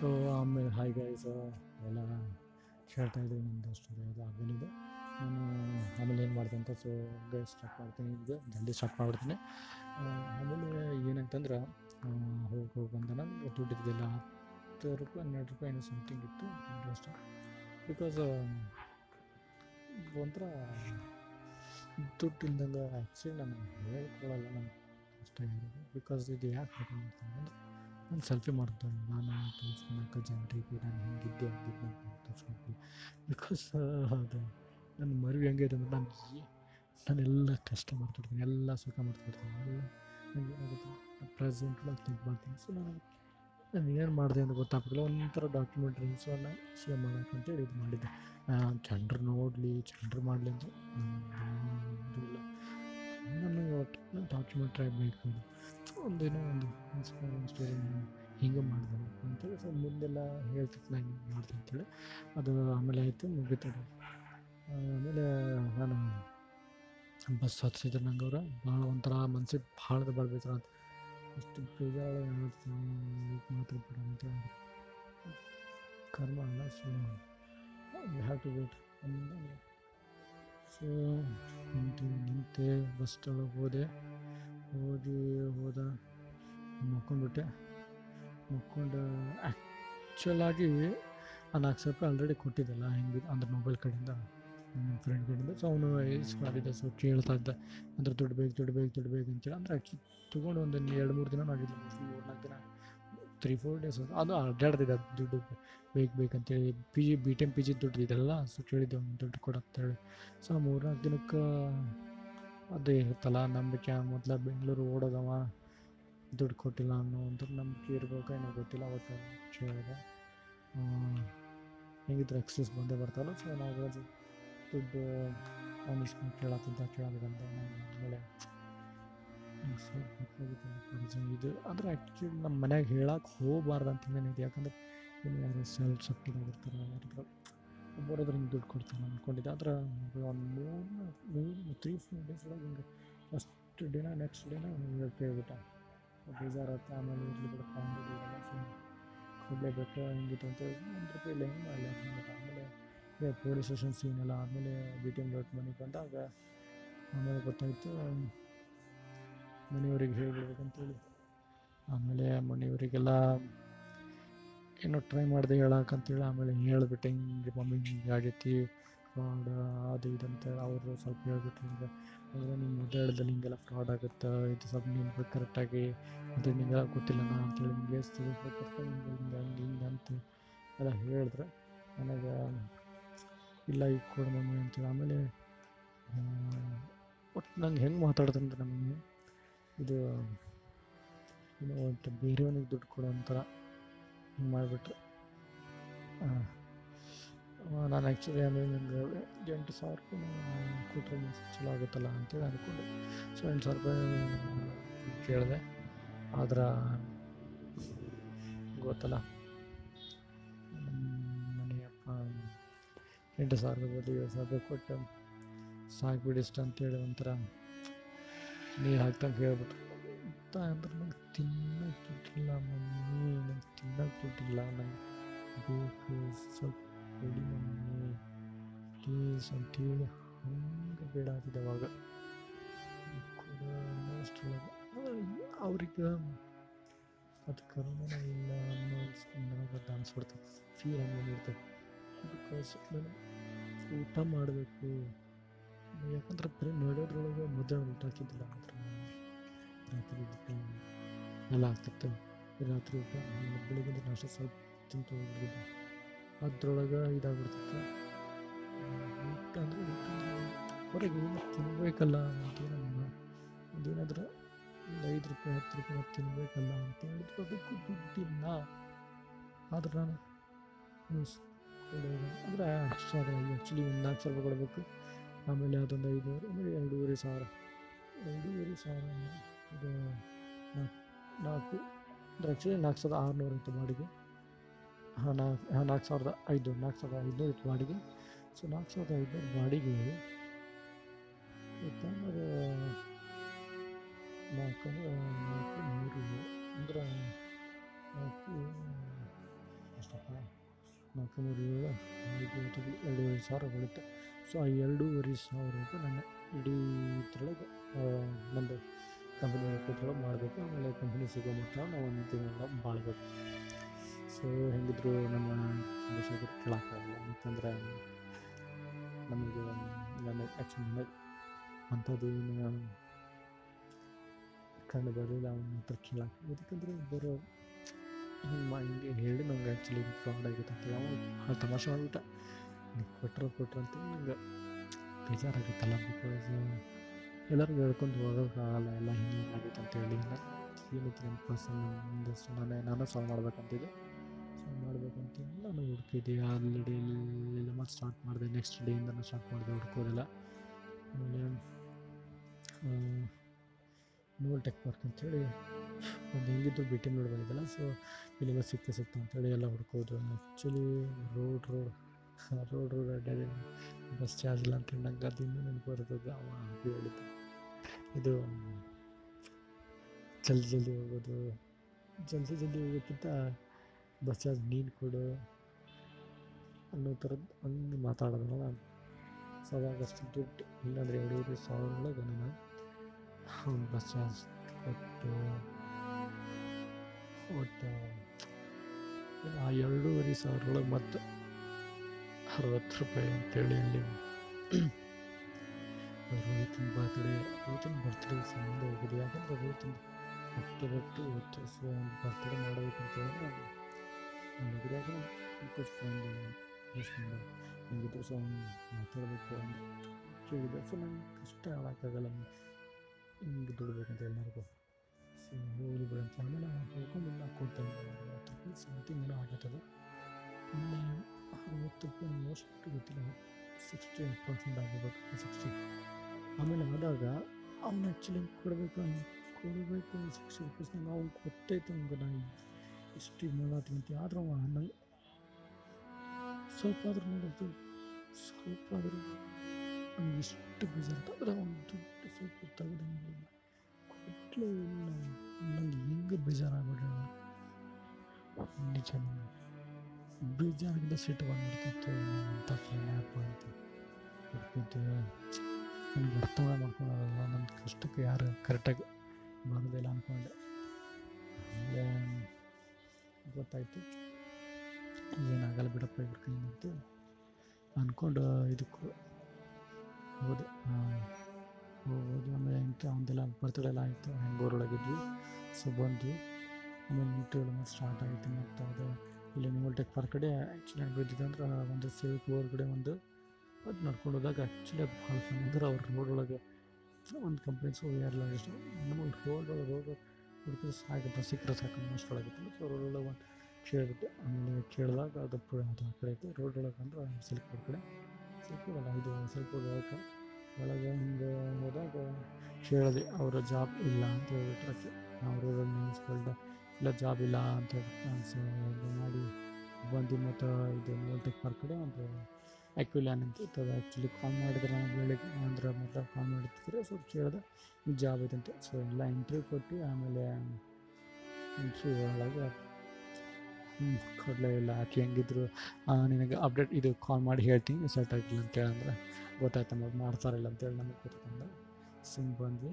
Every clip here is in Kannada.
ಸೊ ಆಮೇಲೆ ಹಾಯ್ ಗೈಸ್ ಎಲ್ಲ ಕೇಳ್ತಾ ಇದ್ದೀನಿ ನಮ್ಮದು ಸ್ಟೋರಿ ಅದು ಆಗಲಿದೆ ನಾನು ಆಮೇಲೆ ಏನು ಮಾಡಿದೆ ಅಂತ ಸೊ ಗೈಸ್ ಸ್ಟಾಪ್ ಮಾಡ್ತೀನಿ ಇದು ಜಲ್ದಿ ಸ್ಟಾಪ್ ಮಾಡ್ಬಿಡ್ತೀನಿ ಆಮೇಲೆ ಏನಂತಂದ್ರೆ ಹೋಗಿ ಹೋಗಿ ಬಂದ ನಾನು ದುಡ್ಡು ಇದ್ದಿಲ್ಲ, ಹತ್ತು ರೂಪಾಯಿ, ಹನ್ನೆರಡು ರೂಪಾಯಿ ಏನೋ ಸಮಥಿಂಗ್ ಇತ್ತು ಇಂಟ್ರೆಸ್ಟ್ ಬಿಕಾಸ್ ಒಂಥರ ದುಡ್ಡು ಇಲ್ದಂಗೆ ಆ್ಯಕ್ಚುಲಿ ನಾನು ಹೇಳ್ಕೊಳ್ಳಲ್ಲ ನಾನು ಅಷ್ಟೇ ಬಿಕಾಸ್ ಇದು ಯಾಕೆ ಬೇಕು ನಾನು ಸೆಲ್ಫಿ ಮಾಡ್ತೀನಿ ನಾನು ತೋರಿಸ್ಕೊಳಕ್ಕೆ ಜನರಿಗೆ ನಾನು ಹಿಂಗಿದ್ದೆ ಹಂಗಿದ್ದೆ ಅಂತ ತೋರಿಸ್ಕೊಳ್ತೀನಿ ಬಿಕಾಸ್ ಅದು ನನ್ನ ಮರಿವಿ ಹೆಂಗೆ ಇದೆ ಅಂದರೆ ನಾನು ನಾನೆಲ್ಲ ಕಷ್ಟ ಮಾಡ್ತಿರ್ತೀನಿ ಎಲ್ಲ ಸುಖ ಮಾಡ್ತಿರ್ತೀನಿ ಎಲ್ಲ ನನಗೆ ಏನಾಗುತ್ತೆ ಪ್ರೆಸೆಂಟ್ ನಾನು ಥಿಂಕ್ ಮಾಡ್ತೀನಿ ಸೊ ನಾನು ನಾನು ಏನು ಮಾಡಿದೆ ಅಂತ ಗೊತ್ತಾಗ್ತಿಲ್ಲ ಒಂಥರ ಡಾಕ್ಯುಮೆಂಟ್ರಿ ಸೊ ನಾನು ಶೇರ್ ಮಾಡೋಕೆ ಅಂತೇಳಿ ಇದು ಮಾಡಿದ್ದೆ ಜನರು ನೋಡಲಿ ಜನರು ಮಾಡಲಿ ಅಂತ ನನಗೆ ಒಟ್ಟು ಡಾಕ್ಯುಮೆಂಟ್ರಿ ಆಗಬೇಕು ಒಂದೇನೋ ಒಂದು ಸ್ಟೋರಿ ಹಿಂಗೆ ಮಾಡಿದೆ ಅಂತೇಳಿ ಸೊ ಮುಂದೆಲ್ಲ ಹೇಳ್ತಿತ್ತು ನಾನು ಹಿಂಗೆ ಮಾಡ್ತೀನಿ ಅಂತೇಳಿ ಅದು ಆಮೇಲೆ ಆಯಿತು, ಮುಗಿತು ಆಮೇಲೆ ನಾನು ಬಸ್ ಹತ್ತಿಸಿದ್ರು ನಂಗೆ ಅವ್ರ. ಭಾಳ ಒಂಥರ ಮನ್ಸಿಗೆ ಭಾಳ ಭಾಳ ಅಂತ. ಅಷ್ಟು ಬೇಜಾರು ಮಾತ್ರ ಬೇಡ ಅಂತ ಕರ್ಮ ಅಲ್ಲ so have to wait so ನಿಂತು ನಿಂತೆ ಬಸ್ ಒಳಗೆ ಹೋದೆ. ಹೋಗಿ ಹೋದ ಮಕ್ಕೊಂಡ್ಬಿಟ್ಟೆ ಮಕ್ಕೊಂಡು ಆ್ಯಕ್ಚುಲಾಗಿ ಆ ನಾಲ್ಕು ಸಾವಿರ ರೂಪಾಯಿ ಆಲ್ರೆಡಿ ಕೊಟ್ಟಿದ್ದಲ್ಲ ಹಿಂಗೆ ಅಂದ್ರೆ ಮೊಬೈಲ್ ಕಡೆಯಿಂದ ನಮ್ಮ ಫ್ರೆಂಡ್ ಕಡೆಯಿಂದ. ಸೊ ಅವನು ಇಸ್ಕೊಂಡಿದ್ದೆ ಸೊ ಕೇಳ್ತಾ ಇದ್ದ, ಅಂದ್ರೆ ದುಡ್ಡು ಬೇಕು ದುಡ್ಡು ಬೇಕು ದುಡ್ಡು ಬೇಕು ಅಂತೇಳಿ ಅಂದ್ರೆ ತೊಗೊಂಡು ಒಂದು ಎರಡು, ಮೂರು ದಿನ ಆಗಿಲ್ಲ. ಮೂರು ನಾಲ್ಕು ದಿನ ತ್ರೀ ಫೋರ್ ಡೇಸ್ ಅದು ಅಡ್ಡಾಡ್ತಿದ್ದೆ ಅದು ದುಡ್ಡು ಬೇಕು ಬೇಕಂತೇಳಿ ಪಿ ಜಿ ಬಿ ಟೆಮ್ ಪಿ ಜಿ ದುಡ್ಡು ಇದೆಲ್ಲ ಸೊ ಕೇಳಿದ್ದೆ ಒಂದು ದುಡ್ಡು ಕೊಡಂತೇಳಿ ಸೊ ಮೂರು ನಾಲ್ಕು ದಿನಕ್ಕೆ ಅದೇ ಇರುತ್ತಲ್ಲ, ನಂಬಿಕೆ ಮೊದಲ ಬೆಂಗಳೂರು ಓಡೋದವ, ದುಡ್ಡು ಕೊಟ್ಟಿಲ್ಲ ಅನ್ನೋ ಒಂದು ನಂಬಿಕೆ ಇರಬೇಕು ಏನೋ ಗೊತ್ತಿಲ್ಲ, ಅವತ್ತು ಕೇಳಿದೆ ಹೇಗಿದ್ರೆ ಎಕ್ಸ್ಕ್ಯೂಸ್ ಬಂದೇ ಬರ್ತಾರಲ್ಲ ಸೊ ನಾವು ದುಡ್ಡು ಅವ್ನು ಕೇಳತ್ತಂತ ಕೇಳೋದಂತ ಆಮೇಲೆ ಇದು. ಅಂದ್ರೆ ಆ್ಯಕ್ಚುಲಿ ನಮ್ಮ ಮನ್ಯಾಗ ಹೇಳಕ್ಕೆ ಹೋಗಬಾರ್ದು ಅಂತ ಏನಿದೆ ಯಾಕಂದ್ರೆ ಯಾರು ಸೆಲ್ಫ್ ಸಪ್ಟಿಗೆ ಆಗಿರ್ತಾರೆ ಯಾರಿದ್ರು ಒಬ್ಬರಾದ್ರೆ ಹಿಂಗೆ ದುಡ್ಡು ಕೊಡ್ತೀನಿ ಅಂದ್ಕೊಂಡಿದ್ದೆ ಆದ್ರೆ ಒಂದು ಮೂರು ಮೂರು ತ್ರೀ ಫೋರ್ ಡೇಸ್ ಒಳಗೆ ಹಿಂಗೆ ಫಸ್ಟ್ ಡೇನ ನೆಕ್ಸ್ಟ್ ಡೇನ ಕೇಳ್ಬಿಟ್ಟ. ಬೇಜಾರತ್ತೆ ಆಮೇಲೆ ಇರಲಿ ಬಿಡಪ್ಪ ಎಲ್ಲ ಸುಮ್ಮನೆ ಕೊಡಲೇಬೇಕು, ಹಿಂಗಿತ್ತು ಅಂತ ಒಂದು ರೂಪಾಯಿ ಇಲ್ಲ ಹೆಂಗೆ ಮಾಡಲಿ ಅಂದ್ಬಿಟ್ಟು. ಆಮೇಲೆ ಪೊಲೀಸ್ ಸ್ಟೇಷನ್ ಸೀನ್ ಎಲ್ಲ ಆದಮೇಲೆ ಬಿ ಟಿ ಎಂ ಡಾಟ್ ಮನೆಗೆ ಬಂದಾಗ ಆಮೇಲೆ ಗೊತ್ತಾಯಿತು, ಮನೆಯವ್ರಿಗೆ ಹೇಳ್ಬಿಡ್ಬೇಕಂತೇಳಿ ಆಮೇಲೆ ಮನೆಯವರಿಗೆಲ್ಲ ಏನೋ ಟ್ರೈ ಮಾಡಿದೆ ಹೇಳಕ್ಕಂತೇಳಿ ಆಮೇಲೆ ಹೇಳಿಬಿಟ್ಟೆ ಹಿಂಗೆ ಮಮ್ಮಿ ಹಿಂಗೆ ಆಗೈತಿ ಫ್ರಾಡ್ ಅದು ಇದು ಅಂತ ಅವರು ಸ್ವಲ್ಪ ಹೇಳ್ಬಿಟ್ಟು ಹಿಂಗೆ. ಅಂದರೆ ನಿಮ್ಮ ಮೊದಲದಲ್ಲಿ ಹಿಂಗೆಲ್ಲ ಫ್ರಾಡ್ ಆಗುತ್ತೆ? ಇದು ಸ್ವಲ್ಪ ನಿಮ್ಗೆ ಕರೆಕ್ಟಾಗಿ ಅದು ನಿಮಗೆ ಗೊತ್ತಿಲ್ಲ ನಾ ಅಂತೇಳಿ ನಿಮಗೆ ಎಷ್ಟು ತಿಳಿಸ್ಬೇಕಂತ ಹಿಂಗೆ ಹಿಂಗೆ ಹಂಗೆ ಹಿಂಗೆ ಅಂತ ಎಲ್ಲ ಹೇಳಿದ್ರೆ. ನನಗೆ ಇಲ್ಲ ಈಗ ಕೊಡು ಮಮ್ಮಿ ಅಂತೇಳಿ ಆಮೇಲೆ ಒಟ್ಟು ನಂಗೆ ಹೆಂಗೆ ಮಾತಾಡ್ತಂದ್ರೆ ನಮ್ಮ ಮಮ್ಮಿ, ಇದು, ಏನೋ ಒಟ್ಟು ಬೇರೆಯವನಿಗೆ ದುಡ್ಡು ಕೊಡೋ ಒಂಥರ. ಹಿಂಗೆ ಮಾಡಿಬಿಟ್ರು ನಾನು ಆ್ಯಕ್ಚುಲಿ ಅಂದರೆ ನನಗೆ ಎಂಟು ಸಾವಿರ ರೂಪಾಯಿ ಕೊಟ್ಟರೆ ಚಲೋ ಆಗುತ್ತಲ್ಲ ಅಂತೇಳಿ ಅಂದ್ಕೊಂಡೆ ಸೊ ಎಂಟು ಸಾವಿರ ರೂಪಾಯಿ ಕೇಳಿದೆ. ಆದ್ರೆ ಗೊತ್ತಲ್ಲ. ಮನೆಯಪ್ಪ, ಎಂಟು ಸಾವಿರ ರೂಪಾಯಿ ಏಳು ಸಾವಿರ ರೂಪಾಯಿ ಕೊಟ್ಟು. ಸಾಕು ಬಿಡಿಷ್ಟು ಅಂತೇಳಿ ಒಂಥರ ನೀರು ಹಾಕ್ತಂಗೆ ಹೇಳ್ಬಿಟ್ರು. ಅಂತ ಅಂದ್ರೆ ನಂಗೆ ತಿನ್ನಕ್ಕೆ ದುಡ್ಡಿಲ್ಲ ಮಮ್ಮಿ, ನಂಗೆ ತಿನ್ನಕ್ಕೆ ದುಡ್ಡಿಲ್ಲ ನಂಗೆ ಬೇಕು ಸ್ವಲ್ಪ ಕೊಡಿ ಮಮ್ಮಿ ಪ್ಲೀಸ್ ಅಂತೇಳಿ ಹಂಗೆ ಬೇಡಾಗಿದೆ ಅವಾಗ. ಅವ್ರಿಗೆ ಅದು ಕರೋನ ಇಲ್ಲ ಅನ್ನೋ ನನಗೆ ಅದು ಫೀಲ್ ಹಂಗೆ ಬಂದಿರ್ತದೆ ಬಿಕಾಸ್ ನಾನು ಊಟ ಮಾಡಬೇಕು. ಯಾಕಂದ್ರೆ ಬರೀ ನಡೆಯೋದ್ರೊಳಗೆ ಮುದ್ದೆ ಊಟ ಹಾಕಿದ್ದಿಲ್ಲ ಮಾತ್ರ. ರಾತ್ರಿ ಊಟ ಎಲ್ಲ ಆಗ್ತಿತ್ತು. ರಾತ್ರಿ ಊಟ ಬೆಳಿಗ್ಗೆ ನಾಷ್ಟ ಸ್ವಲ್ಪ ತಿಂತು ಹೋಗ್ಬಿಟ್ಟಿದ್ದೆ. ಅದ್ರೊಳಗೆ ಇದಾಗ್ಬಿಡ್ತಿತ್ತು. ಊಟ ಅಂದರೆ ಊಟ ಹೊರಗೆ ತಿನ್ನಬೇಕಲ್ಲ ಅಂತೇನಮ್ಮ ಅದೇನಾದರೂ ಒಂದು ಐದು ರೂಪಾಯಿ, ಹತ್ತು ರೂಪಾಯಿ ತಿನ್ನಬೇಕಲ್ಲ ಅಂತ ಹೇಳಿದ್ರು. ಅದಕ್ಕೂ ದುಡ್ಡಿಲ್ಲ. ಆದ್ರೆ ನಾನು ಅಂದರೆ ಅಷ್ಟು ಆ್ಯಕ್ಚುಲಿ ಒಂದು ನಾಲ್ಕು ಸಾವಿರ ಕೊಡಬೇಕು. ಆಮೇಲೆ ಅದೊಂದು ಐದುನೂರು ಆಮೇಲೆ ಎರಡೂವರೆ ಸಾವಿರ. ಎರಡೂವರೆ ಸಾವಿರ. ಇದು ನಾಲ್ಕು ಆ್ಯಕ್ಚುಲಿ ನಾಲ್ಕು ಸಾವಿರದ ಆರುನೂರು ಇತ್ತು ಬಾಡಿಗೆ ಹಾಂ ನಾಲ್ಕು ಹಾಂ ನಾಲ್ಕು ಸಾವಿರದ ಐದು ನಾಲ್ಕು ಸಾವಿರದ ಐದುನೂರು ಇತ್ತು ಬಾಡಿಗೆ ಸೊ ನಾಲ್ಕು ಸಾವಿರದ ಐದುನೂರು ಬಾಡಿಗೆ ಅದು ನಾಲ್ಕು ನಾಲ್ಕು, ಮೂರು, ಅಂದ್ರೆ ನಾಲ್ಕು ನಾಲ್ಕು, ಮೂರು, ಏಳು, ಐದು ಎರಡೂವರೆ ಸಾವಿರ ಬೀಳುತ್ತೆ. ಸೊ ಆ ಎರಡೂವರೆ ಸಾವಿರ ರೂಪಾಯಿ ನನ್ನ ಇಡೀ ಇದ್ರೊಳಗೆ ನಂದು ಕಂಪನಿ ಕೂತ್ರೊಳಗೆ ಮಾಡಬೇಕು. ಆಮೇಲೆ ಕಂಪನಿ ಸಿಗೋ ಮಟ್ಟ ನಾವು ಒಂದು ತಿಂಗಳ ಬಾಳ್ಬೇಕು ಸೊ ಹೆಂಗಿದ್ರು ನಮ್ಮ ಚಂದ್ರಶೇಖರ್ ಕೇಳೋಕ್ಕಾಗಲ್ಲ ಅಂತಂದ್ರೆ ನಮಗೆ ನನ್ನ ಆ್ಯಕ್ಚುಲಿ ಅಂಥದ್ದು ಏನು ಕಂಡು ಬರಲಿಲ್ಲ, ಅವನ ಹತ್ರ ಕೇಳಕ್ಕೆ ಯಾಕಂದರೆ ಬೇರೆ ಹಿಂಗೆ ಹಿಂಗೆ ಹೇಳಿ ನಂಗೆ ಆ್ಯಕ್ಚುಲಿ ಫ್ರಾಡ್ ಆಗಿತ್ತು ಅಂತ ಭಾಳ ತಮಾಷೆ ಮಾಡಿಬಿಟ್ಟ. ನೀವು ಕೊಟ್ಟರು ಕೊಟ್ಟರು ಅಂತ ನಂಗೆ ಬೇಜಾರಾಗಿತ್ತಲ್ಲ ಬಿಕಾಸ್ ಎಲ್ಲರಿಗೂ ಹೇಳ್ಕೊಂಡು ಹೋಗೋಕ್ಕಾಗಲ್ಲ ಎಲ್ಲ ಹಿಂಗೆ ಆಗಿತ್ತು ಅಂತೇಳಿ ಏನೈತಿ ನನ್ನ ಪರ್ಸನ್ ಒಂದಷ್ಟು ನಾನೇ ನಾನು ಸಾಲ್ವ್ ಮಾಡ್ಬೇಕಂತಿದ್ದೆ ಸಾಲ್ವ್ ಮಾಡ್ಬೇಕಂತೇಳಿ ನಾನು ಹುಡುಕಿದ್ದೆ ಆಲ್ರೆಡಿ ಎಲ್ಲ ಮತ್ತೆ ಸ್ಟಾರ್ಟ್ ಮಾಡಿದೆ ನೆಕ್ಸ್ಟ್ ಡೇಯಿಂದ ಸ್ಟಾರ್ಟ್ ಮಾಡಿದೆ ಹುಡ್ಕೋದೆಲ್ಲ ಆಮೇಲೆ ನೋಲ್ ಟೆಕ್ ಪಾರ್ಕ್ ಅಂತೇಳಿ ಒಂದು ಹೆಂಗಿದ್ರು ಭೇಟಿ ನೋಡ್ಬೋದಿದ್ದಲ್ಲ ಸೊ ಇಲ್ಲೆಲ್ಲ ಸಿಕ್ತೆ ಸಿಕ್ತು ಅಂತೇಳಿ ಎಲ್ಲ ಹುಡ್ಕೋದು actually road road road road ಅಡ್ಡಾಡಿ ಬಸ್ ಚಾರ್ಜ್ ಇಲ್ಲ ಅಂತ ನಂಗೆ ಅದಿಂದ ನೆನಪು ಬರ್ತದೆ ಅವ ಹೇಳಿದ್ದು ಇದು ಜಲ್ದಿ ಜಲ್ದಿ ಹೋಗೋದು, ಜಲ್ದಿ ಜಲ್ದಿ ಹೋಗೋಕ್ಕಿಂತ ಬಸ್ ಚಾರ್ಜ್ ನೀನು ಕೊಡು ಅನ್ನೋ ಥರದ್ದು ಹಂಗೆ ಮಾತಾಡೋದಲ್ಲ ಸೊ ಅವಾಗ ಅಷ್ಟು ದುಡ್ಡು, ಇಲ್ಲಾಂದರೆ ಎರಡೂವರೆ ಸಾವಿರ ಒಳಗೆ ನಾನು ಬಸ್ ಚಾರ್ಜ್ ಕೊಟ್ಟು ಒಟ್ಟು ಆ ಎರಡೂವರೆ ಸಾವಿರ ಒಳಗೆ ಮತ್ತು ಅರವತ್ತು ರೂಪಾಯಿ ಅಂತೇಳಿ ಅಲ್ಲಿ ರೋಹಿತನ ಬರ್ತ್ಡೇ ರೋಹಿತನ ಬರ್ತ್ಡೇ ಸಂಬಂಧ ಹೋಗಿದೆ. ಯಾಕಂದರೆ ರೋಹಿತನ ಅಕ್ಟೋಬರ್ ಟು ಇವತ್ತು ಸೊ ಒಂದು ಬರ್ತ್ಡೇ ಮಾಡಬೇಕು ಅಂತ ಹೇಳಿದ್ರೆ ನಾನು ಯಾಕಂದರೆ ಬಿಕಾಸ್ ಫ್ರೆಂಡ್ ಬೆಸ್ಟ್ ಫ್ರೆಂಡ್ ಹೆಂಗಿದ್ರು ಸೊ ಅವ್ನು ಮಾತಾಡಬೇಕು ಅಂತ ಕೇಳಿದೆ. ಸೊ ಕಷ್ಟ ಹೇಳೋಕ್ಕಾಗಲ್ಲ ಹಿಂಗೆ ದುಡ್ಬೇಕಂತ ಎಲ್ಲರಿಗೂ. ಸೊ ಹೋಗಲಿ ಬಿಡು ಅಂತ. ಆಮೇಲೆ ಹೋಗ್ಕೊಂಡು ಕೊಡ್ತೇನೆ ಹತ್ತು ರೂಪಾಯಿ ಸಮಥಿಂಗ್ ಏನೋ ಆಗತ್ತದು. ಆಮೇಲೆ ಅರವತ್ತು ರೂಪಾಯಿ ಮೋಸ್ಟ್ ಗೊತ್ತಿಲ್ಲ ಸಿಕ್ಸ್ಟಿ ಪರ್ಸೆಂಟ್ ಆಗಿರ್ಬೇಕು ಸಿಕ್ಸ್ಟಿ ಆಮೇಲೆ ಆದಾಗ ಅವ್ನು ಆ್ಯಕ್ಚುಲಿ ಕೊಡಬೇಕು ಕೊಡಬೇಕು ಸಿಕ್ಸ್ಟಿ ರುಪೀಸ್ ನಂಗೆ ಅವ್ನು ಗೊತ್ತೈತೆ ಅವ್ನಿಗೆ ನಾನು ಇಷ್ಟು ಮಾಡತ್ತೀನಿ ಅಂತ ಆದ್ರೆ ಅವ ನಂಗೆ ಸ್ವಲ್ಪ ಆದ್ರೂ ನೋಡೋದು ಸ್ವಲ್ಪ ಆದರೂ ನಂಗೆ ಇಷ್ಟು ಬೇಜಾರು ಆದರೆ ಅವ್ನು ದುಡ್ಡು ಸ್ವಲ್ಪ ತೆಗೆದು ಕೊಟ್ಟಲು ನಂಗೆ ಹೆಂಗೆ ಬೇಜಾರಾಗ್ಬಿಟ್ರೆ ನಿಜ ಬೇಜಾರಾಗಿದ್ದ ಸಿಟ್ಟು ಬಂದ್ಬಿಡ್ತಿತ್ತು ಅಂತ ಫ್ರೆಂಡ್ ಅಂತ ಬಿಡ್ತಿದ್ದೆ ನನಗೆ ಅರ್ಥ ಮಾಡ್ಕೊಳಲ್ಲ ನನ್ನ ಕಷ್ಟಕ್ಕೆ ಯಾರು ಕರೆಕ್ಟಾಗಿ ಮಾಡೋದಿಲ್ಲ ಅಂದ್ಕೊಂಡೆ ಆಮೇಲೆ ಗೊತ್ತಾಯಿತು. ಏನಾಗಲ್ಲ ಬಿಡಪ್ಪ ಇವ್ರ ಅಂತ ಅಂದ್ಕೊಂಡು ಇದಕ್ಕೆ ಹೋದೆ. ಹೋಗೋದು ಆಮೇಲೆ ಎಂಟು ಅವನದೆಲ್ಲ ಬರ್ತಡೇ ಎಲ್ಲ ಆಯಿತು ಹೆಂಗೆ ಸೊ ಬಂದ್ವಿ. ಆಮೇಲೆ ಇಂಟರ್ವ್ಯೂ ಮತ್ತು ಸ್ಟಾರ್ಟ್ ಆಯಿತು ಮತ್ತು ಅದು ಇಲ್ಲಿ ನೋಲ್ಟೆಕ್ ಟೆಕ್ ಪಾರ್ಕ್ ಕಡೆ ಆ್ಯಕ್ಚುಲಿ ಹೆಂಗೆ ಬಿದ್ದಿದೆ ಅಂದ್ರೆ ಒಂದು ಸೇವಿಕ್ ಹೊರಗಡೆ ಒಂದು ಅದು ನಡ್ಕೊಂಡು ಹೋದಾಗ ಆ್ಯಕ್ಚುಲಿ ಅದು ಭಾಳ ಸುಂದರ ಅವ್ರ ರೋಡ್ ಒಳಗೆ ಒಂದು ಕಂಪ್ಲೇಂಟ್ಸ್ ಯಾರಲ್ಲ ಎಷ್ಟು ನಮಗೆ ರೋಡ್ ರೋಡ್ ಹುಡುಕಿದ್ರೆ ಸಾಕು ಸಿಕ್ಕರೆ ಸಾಕು ಅಷ್ಟೊಳಗಿತ್ತು ಸೊ ರೋಡ್ ಒಂದು ಕೇಳಿಬಿಟ್ಟು ಆಮೇಲೆ ಕೇಳಿದಾಗ ಅದು ಅದು ಆ ಕಡೆ ಐತೆ ರೋಡ್ ಒಳಗೆ ಅಂದ್ರೆ ಸಿಲ್ಕ್ ರೋಡ್ ಕಡೆ ಸಿಲ್ಕ್ ರೋಡ್ ಅಲ್ಲ ಇದು ಸಿಲ್ಕ್ ರೋಡ್ ಒಳಗೆ ಹಿಂಗೆ ಹೋದಾಗ ಕೇಳಿದೆ ಅವರ ಜಾಬ್ ಇಲ್ಲ ಅಂತ ಹೇಳ್ಬಿಟ್ರೆ ನಾವು ರೋಡಲ್ಲಿ ನಿಲ್ಲಿಸ್ಕೊಂಡು ಇಲ್ಲ ಜಾಬ್ ಇಲ್ಲ ಅಂತ ಹೇಳಿ ಸೊ ಇದು ಮಾಡಿ ಬಂದು ಮತ್ತು ಇದು ಮೋಲ್ಟೆಕ್ ಪಾರ್ಕ್ ಕಡೆ ಒಂದು ಆ್ಯಕ್ಯುಲ್ಯಾನ್ ಅಂತ ಇತ್ತು ಅದು ಆ್ಯಕ್ಚುಲಿ ಕಾಲ್ ಮಾಡಿದ್ರೆ ನಾನು ಬೆಳಿಗ್ಗೆ ಅಂದ್ರೆ ಮೊದಲು ಕಾಲ್ ಮಾಡ್ತಿದ್ರೆ ಸೊ ಕೇಳಿದೆ ಜಾಬ್ ಇದಂತೆ ಸೊ ಎಲ್ಲ ಇಂಟ್ರ್ಯೂ ಕೊಟ್ಟು ಆಮೇಲೆ ಇಂಟ್ರ್ಯೂ ಒಳಗೆ ಹ್ಞೂ ಕೊಡಲೇ ಇಲ್ಲ ಆಕೆ ಹೆಂಗಿದ್ರು ನಿನಗೆ ಅಪ್ಡೇಟ್ ಇದು ಕಾಲ್ ಮಾಡಿ ಹೇಳ್ತೀನಿ ಸೆಟ್ ಆಗಿಲ್ಲ ಅಂತೇಳಿ ಅಂದ್ರೆ ಗೊತ್ತಾಯ್ತು ನಮಗೆ ಮಾಡ್ತಾರಿಲ್ಲ ಅಂತೇಳಿ ನಮಗೆ ಗೊತ್ತಂದ ಸಿಮ್ ಬಂದ್ವಿ.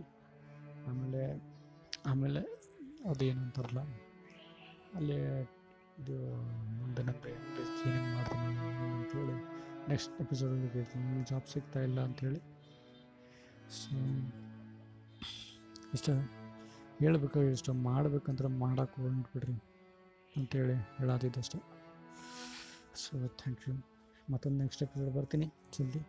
ಆಮೇಲೆ ಆಮೇಲೆ ಅದೇನು ಅಂತಾರಲ್ಲ, ಅಲ್ಲಿ ಇದು ಮುಂದೆ ನಮಗೆ ಏನೇನು ಮಾಡ್ತೀನಿ ಅಂತೇಳಿ ನೆಕ್ಸ್ಟ್ ಎಪಿಸೋಡಲ್ಲಿ ಕೇಳ್ತೀನಿ ಜಾಬ್ ಸಿಗ್ತಾ ಇಲ್ಲ ಅಂಥೇಳಿ ಸೊ ಇಷ್ಟ ಹೇಳ್ಬೇಕಾಗಿ ಇಷ್ಟ ಮಾಡ್ಬೇಕಂದ್ರೆ ಮಾಡೋಕ್ಕೆ ಹೊಂಟ್ಬಿಡ್ರಿ ಅಂತೇಳಿ ಹೇಳತ್ತಿದ್ದಷ್ಟೆ ಸೊ ಥ್ಯಾಂಕ್ ಯು ಮತ್ತೊಂದು ನೆಕ್ಸ್ಟ್ ಎಪಿಸೋಡ್ ಬರ್ತೀನಿ. ಜಲ್ದಿ.